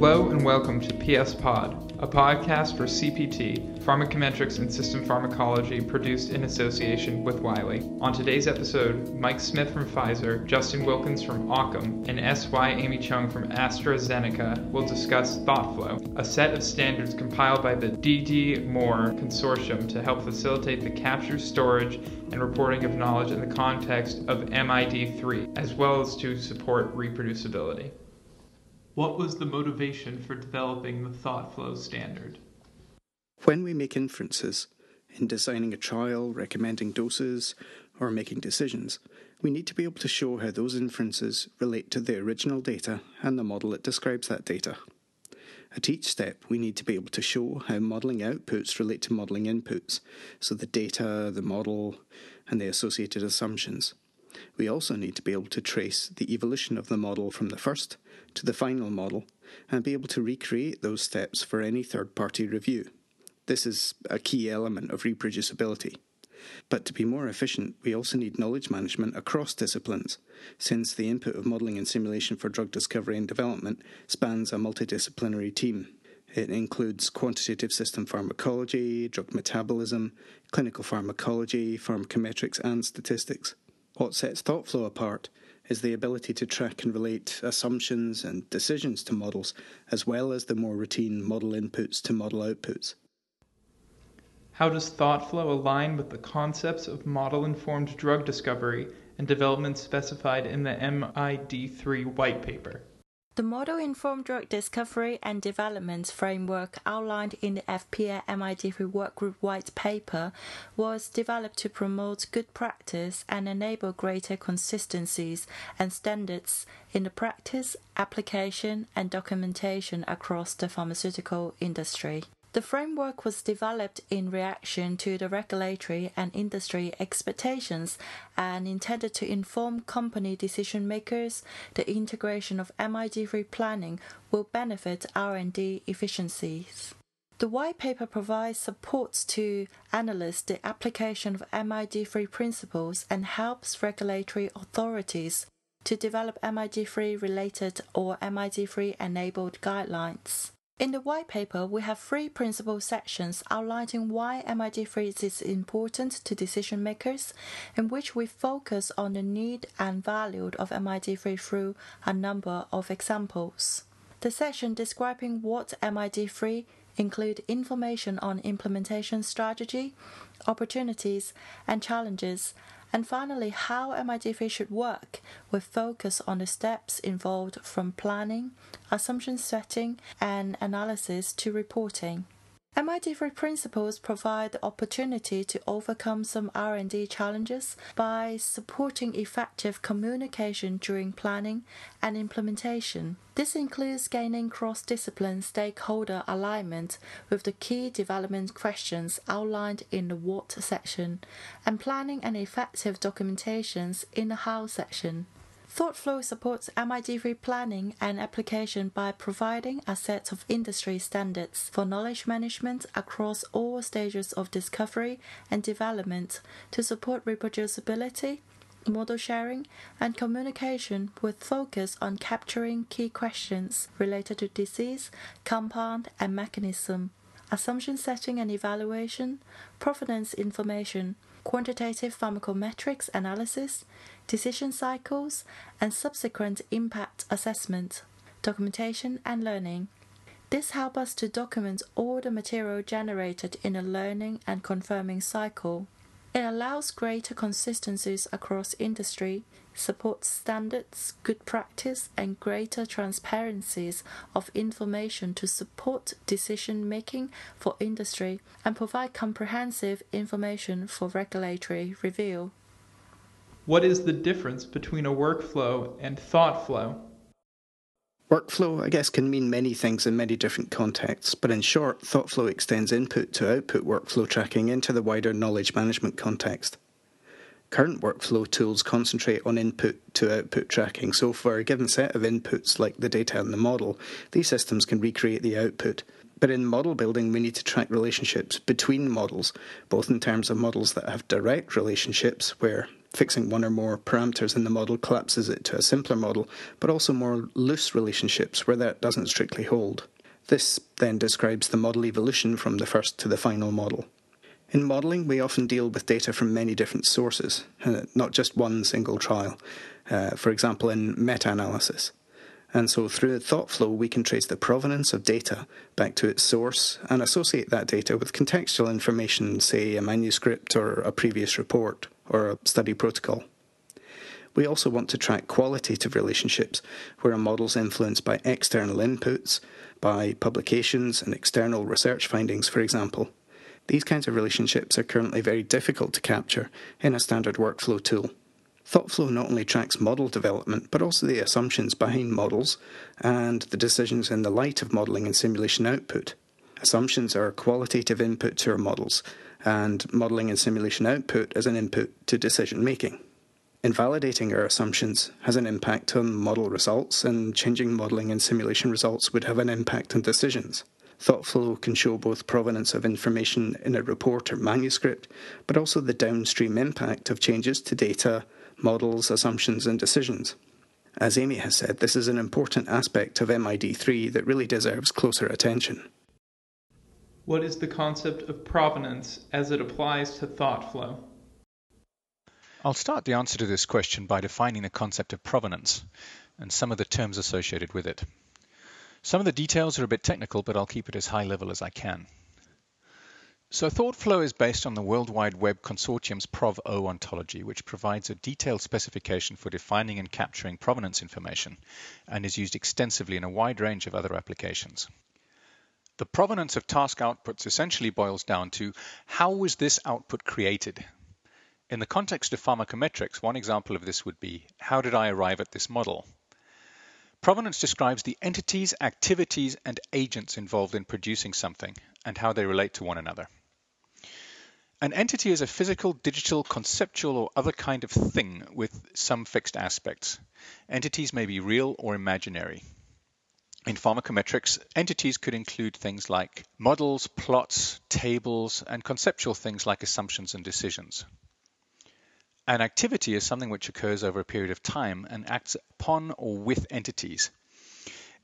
Hello and welcome to PS Pod, a podcast for CPT, pharmacometrics and system pharmacology produced in association with Wiley. On today's episode, Mike Smith from Pfizer, Justin Wilkins from Occams, and S.Y. Amy Cheung from AstraZeneca will discuss ThoughtFlow, a set of standards compiled by the DDMoRe Consortium to help facilitate the capture, storage, and reporting of knowledge in the context of MID3, as well as to support reproducibility. What was the motivation for developing the ThoughtFlow standard? When we make inferences in designing a trial, recommending doses, or making decisions, we need to be able to show how those inferences relate to the original data and the model that describes that data. At each step, we need to be able to show how modelling outputs relate to modelling inputs, so the data, the model, and the associated assumptions. We also need to be able to trace the evolution of the model from the first to the final model and be able to recreate those steps for any third party review. This is a key element of reproducibility. But to be more efficient, we also need knowledge management across disciplines, since the input of modelling and simulation for drug discovery and development spans a multidisciplinary team. It includes quantitative system pharmacology, drug metabolism, clinical pharmacology, pharmacometrics, and statistics. What sets ThoughtFlow apart is the ability to track and relate assumptions and decisions to models, as well as the more routine model inputs to model outputs. How does thought flow align with the concepts of model informed drug discovery and development specified in the MID3 white paper? The Model Informed Drug Discovery and Development framework outlined in the EFPIA MID3 Workgroup White Paper was developed to promote good practice and enable greater consistencies and standards in the practice, application, and documentation across the pharmaceutical industry. The framework was developed in reaction to the regulatory and industry expectations and intended to inform company decision makers. The integration of MID3 planning will benefit R&D efficiencies. The white paper provides support to analyze the application of MID3 principles and helps regulatory authorities to develop MID3 related or MID3 enabled guidelines. In the white paper, we have three principal sections outlining why MID3 is important to decision makers, in which we focus on the need and value of MID3 through a number of examples. The section describing what MID3 include information on implementation strategy, opportunities, and challenges, and finally, how MID3 should work, with focus on the steps involved from planning, assumption setting, and analysis to reporting. MID3 principles provide the opportunity to overcome some R&D challenges by supporting effective communication during planning and implementation. This includes gaining cross-discipline stakeholder alignment with the key development questions outlined in the what section and planning and effective documentations in the how section. ThoughtFlow supports MID3 planning and application by providing a set of industry standards for knowledge management across all stages of discovery and development to support reproducibility, model sharing, and communication with focus on capturing key questions related to disease, compound, and mechanism, assumption setting and evaluation, provenance information, quantitative pharmacometrics analysis, decision cycles, and subsequent impact assessment, documentation, and learning. This helps us to document all the material generated in a learning and confirming cycle. It allows greater consistencies across industry, supports standards, good practice, and greater transparencies of information to support decision making for industry and provide comprehensive information for regulatory review. What is the difference between a workflow and thought flow? Workflow, I guess, can mean many things in many different contexts, but in short, ThoughtFlow extends input to output workflow tracking into the wider knowledge management context. Current workflow tools concentrate on input to output tracking, so for a given set of inputs like the data and the model, these systems can recreate the output. But in model building, we need to track relationships between models, both in terms of models that have direct relationships, where fixing one or more parameters in the model collapses it to a simpler model, but also more loose relationships where that doesn't strictly hold. This then describes the model evolution from the first to the final model. In modelling, we often deal with data from many different sources, not just one single trial, uh, for example, in meta analysis. And so through thought flow, we can trace the provenance of data back to its source and associate that data with contextual information, say a manuscript or a previous report or a study protocol. We also want to track qualitative relationships where a model is influenced by external inputs, by publications and external research findings, for example. These kinds of relationships are currently very difficult to capture in a standard workflow tool. ThoughtFlow not only tracks model development, but also the assumptions behind models and the decisions in the light of modelling and simulation output. Assumptions are qualitative input to our models, and modelling and simulation output as an input to decision making. Invalidating our assumptions has an impact on model results, and changing modelling and simulation results would have an impact on decisions. ThoughtFlow can show both provenance of information in a report or manuscript, but also the downstream impact of changes to data, models, assumptions, and decisions. As Amy has said, this is an important aspect of MID3 that really deserves closer attention. What is the concept of provenance as it applies to thought flow? I'll start the answer to this question by defining the concept of provenance and some of the terms associated with it. Some of the details are a bit technical, but I'll keep it as high level as I can. So ThoughtFlow is based on the World Wide Web Consortium's Prov-O ontology, which provides a detailed specification for defining and capturing provenance information and is used extensively in a wide range of other applications. The provenance of task outputs essentially boils down to how was this output created? In the context of pharmacometrics, one example of this would be how did I arrive at this model? Provenance describes the entities, activities, and agents involved in producing something and how they relate to one another. An entity is a physical, digital, conceptual, or other kind of thing with some fixed aspects. Entities may be real or imaginary. In pharmacometrics, entities could include things like models, plots, tables, and conceptual things like assumptions and decisions. An activity is something which occurs over a period of time and acts upon or with entities.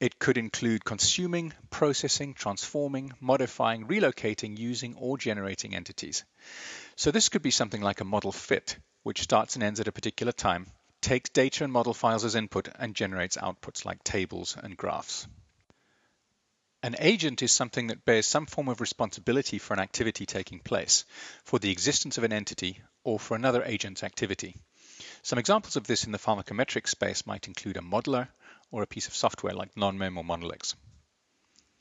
It could include consuming, processing, transforming, modifying, relocating, using, or generating entities. So this could be something like a model fit, which starts and ends at a particular time, takes data and model files as input, and generates outputs like tables and graphs. An agent is something that bears some form of responsibility for an activity taking place, for the existence of an entity, or for another agent's activity. Some examples of this in the pharmacometric space might include a modeler, or a piece of software like NONMEM or Monolix.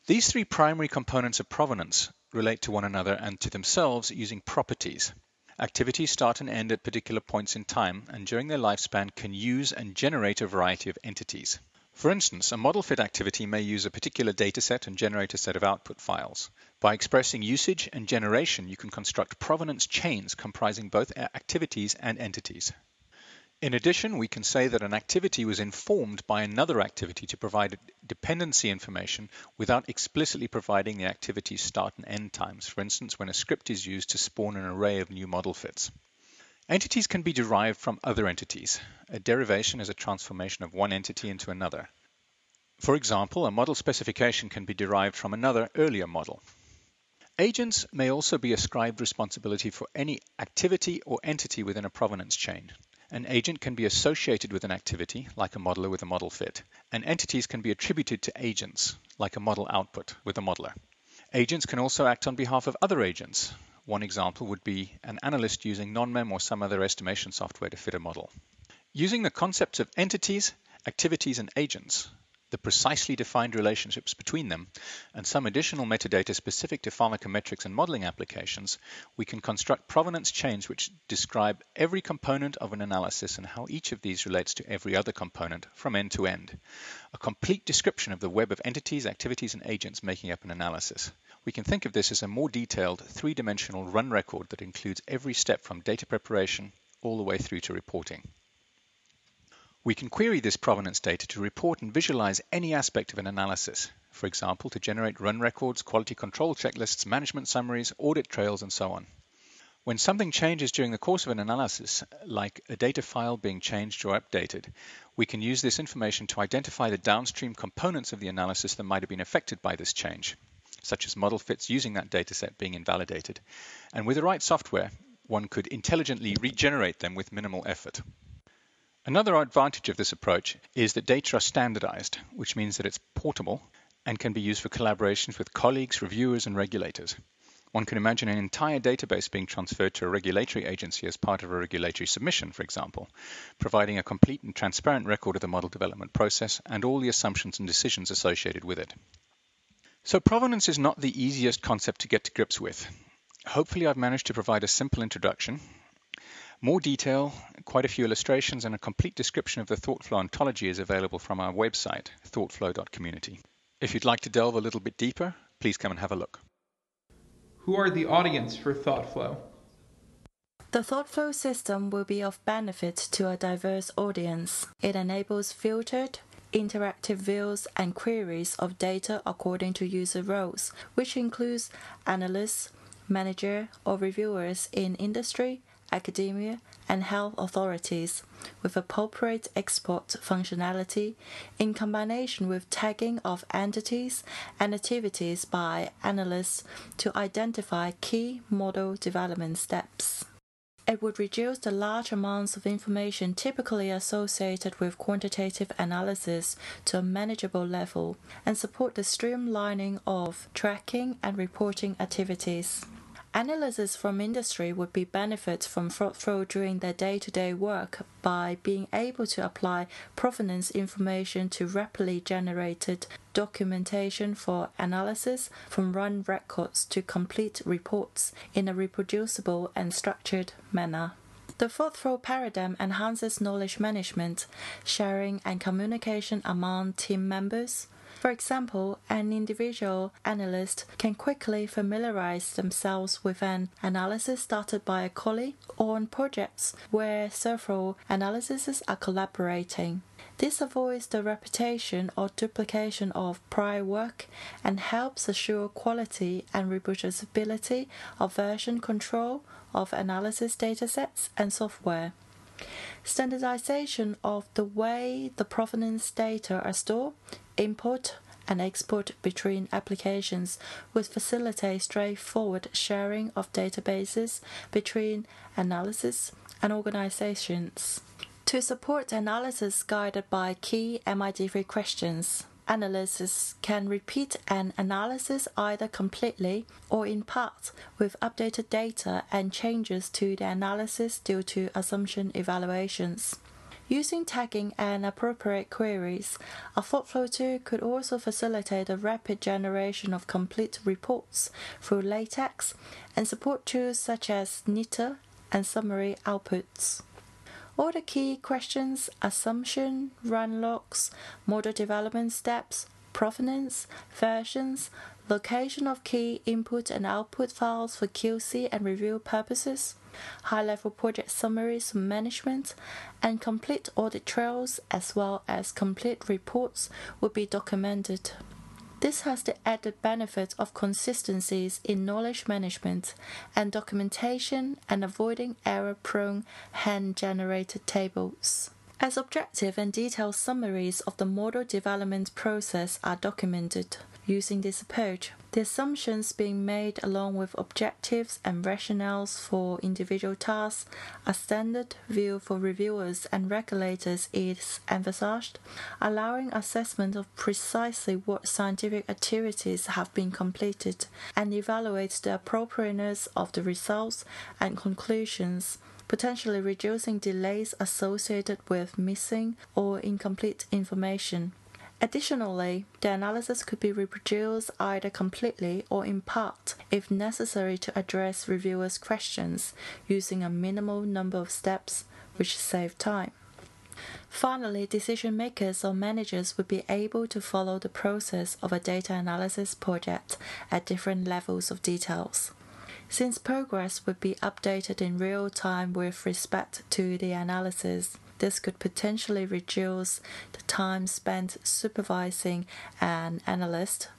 These three primary components of provenance relate to one another and to themselves using properties. Activities start and end at particular points in time and during their lifespan can use and generate a variety of entities. For instance, a model fit activity may use a particular dataset and generate a set of output files. By expressing usage and generation, you can construct provenance chains comprising both activities and entities. In addition, we can say that an activity was informed by another activity to provide dependency information without explicitly providing the activity's start and end times, for instance, when a script is used to spawn an array of new model fits. Entities can be derived from other entities. A derivation is a transformation of one entity into another. For example, a model specification can be derived from another earlier model. Agents may also be ascribed responsibility for any activity or entity within a provenance chain. An agent can be associated with an activity, like a modeler with a model fit, and entities can be attributed to agents, like a model output with a modeler. Agents can also act on behalf of other agents. One example would be an analyst using NONMEM or some other estimation software to fit a model. Using the concepts of entities, activities, and agents, the precisely defined relationships between them, and some additional metadata specific to pharmacometrics and modeling applications, we can construct provenance chains which describe every component of an analysis and how each of these relates to every other component from end to end. A complete description of the web of entities, activities, and agents making up an analysis. We can think of this as a more detailed three-dimensional run record that includes every step from data preparation all the way through to reporting. We can query this provenance data to report and visualize any aspect of an analysis, for example, to generate run records, quality control checklists, management summaries, audit trails, and so on. When something changes during the course of an analysis, like a data file being changed or updated, we can use this information to identify the downstream components of the analysis that might have been affected by this change, such as model fits using that dataset being invalidated. And with the right software, one could intelligently regenerate them with minimal effort. Another advantage of this approach is that data are standardized, which means that it's portable and can be used for collaborations with colleagues, reviewers, and regulators. One can imagine an entire database being transferred to a regulatory agency as part of a regulatory submission, for example, providing a complete and transparent record of the model development process and all the assumptions and decisions associated with it. So provenance is not the easiest concept to get to grips with. Hopefully I've managed to provide a simple introduction. More detail, quite a few illustrations, and a complete description of the ThoughtFlow ontology is available from our website, thoughtflow.community. If you'd like to delve a little bit deeper, please come and have a look. Who are the audience for ThoughtFlow? The ThoughtFlow system will be of benefit to a diverse audience. It enables filtered, interactive views and queries of data according to user roles, which includes analysts, manager, or reviewers in industry, academia, and health authorities with appropriate export functionality in combination with tagging of entities and activities by analysts to identify key model development steps. It would reduce the large amounts of information typically associated with quantitative analysis to a manageable level and support the streamlining of tracking and reporting activities. Analysts from industry would be benefit from ThoughtFlow during their day-to-day work by being able to apply provenance information to rapidly generated documentation for analysis from run records to complete reports in a reproducible and structured manner. The ThoughtFlow paradigm enhances knowledge management, sharing, and communication among team members for example, an individual analyst can quickly familiarize themselves with an analysis started by a colleague or on projects where several analyses are collaborating. This avoids the repetition or duplication of prior work and helps assure quality and reproducibility of version control of analysis datasets and software. Standardization of the way the provenance data are stored import and export between applications would facilitate straightforward sharing of databases between analysis and organizations. To support analysis guided by key MID3 questions, analysts can repeat an analysis either completely or in part with updated data and changes to the analysis due to assumption evaluations. Using tagging and appropriate queries, a ThoughtFlow tool could also facilitate the rapid generation of complete reports through LaTeX and support tools such as Knitr and summary outputs. All the key questions, assumption, run logs, model development steps, provenance, versions, location of key input and output files for QC and review purposes, high level project summaries for management, and complete audit trails as well as complete reports will be documented. This has the added benefit of consistencies in knowledge management and documentation and avoiding error prone hand generated tables. As objective and detailed summaries of the model development process are documented, using this approach, the assumptions being made along with objectives and rationales for individual tasks, a standard view for reviewers and regulators is emphasized, allowing assessment of precisely what scientific activities have been completed and evaluates the appropriateness of the results and conclusions potentially reducing delays associated with missing or incomplete information. Additionally, the analysis could be reproduced either completely or in part if necessary to address reviewers' questions using a minimal number of steps, which save time. Finally, decision makers or managers would be able to follow the process of a data analysis project at different levels of details. Since progress would be updated in real time with respect to the analysis, this could potentially reduce the time spent supervising an analyst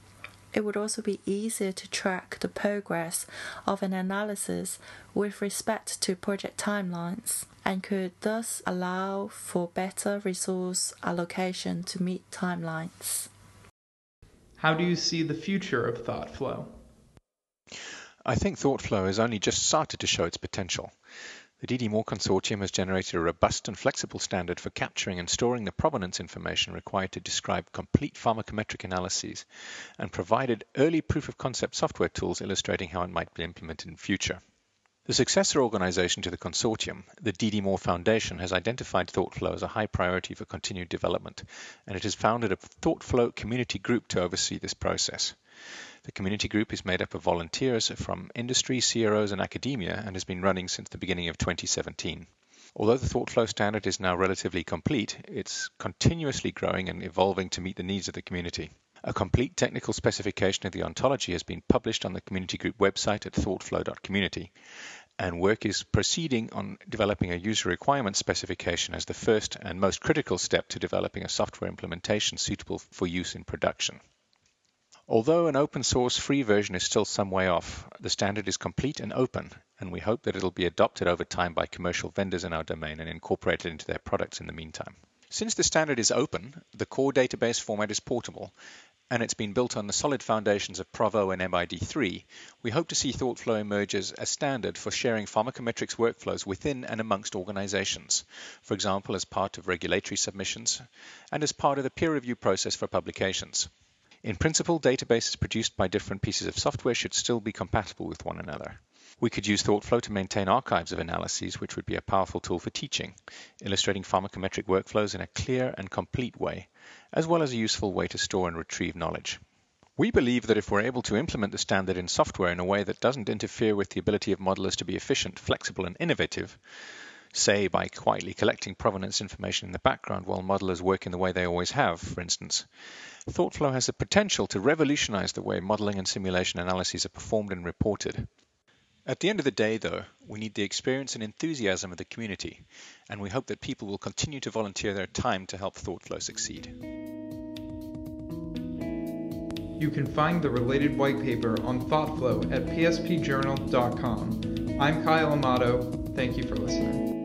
It would also be easier to track the progress of an analysis with respect to project timelines and could thus allow for better resource allocation to meet timelines. How do you see the future of ThoughtFlow? I think ThoughtFlow has only just started to show its potential. The DDMoRe Consortium has generated a robust and flexible standard for capturing and storing the provenance information required to describe complete pharmacometric analyses and provided early proof of concept software tools illustrating how it might be implemented in future. The successor organization to the consortium, the DDMoRe Foundation, has identified ThoughtFlow as a high priority for continued development, and it has founded a ThoughtFlow community group to oversee this process. The community group is made up of volunteers from industry, CROs, and academia and has been running since the beginning of 2017. Although the ThoughtFlow standard is now relatively complete, it's continuously growing and evolving to meet the needs of the community. A complete technical specification of the ontology has been published on the community group website at thoughtflow.community, and work is proceeding on developing a user requirement specification as the first and most critical step to developing a software implementation suitable for use in production. Although an open source free version is still some way off, the standard is complete and open, and we hope that it'll be adopted over time by commercial vendors in our domain and incorporated into their products in the meantime. Since the standard is open, the core database format is portable, and it's been built on the solid foundations of Prov-O and MID3, we hope to see ThoughtFlow emerge as a standard for sharing pharmacometrics workflows within and amongst organizations, for example, as part of regulatory submissions and as part of the peer review process for publications. In principle, databases produced by different pieces of software should still be compatible with one another. We could use ThoughtFlow to maintain archives of analyses, which would be a powerful tool for teaching, illustrating pharmacometric workflows in a clear and complete way, as well as a useful way to store and retrieve knowledge. We believe that if we're able to implement the standard in software in a way that doesn't interfere with the ability of modelers to be efficient, flexible, and innovative, say by quietly collecting provenance information in the background while modelers work in the way they always have, for instance, ThoughtFlow has the potential to revolutionize the way modeling and simulation analyses are performed and reported. At the end of the day, though, we need the experience and enthusiasm of the community, and we hope that people will continue to volunteer their time to help ThoughtFlow succeed. You can find the related white paper on ThoughtFlow at pspjournal.com. I'm Kyle Amato. Thank you for listening.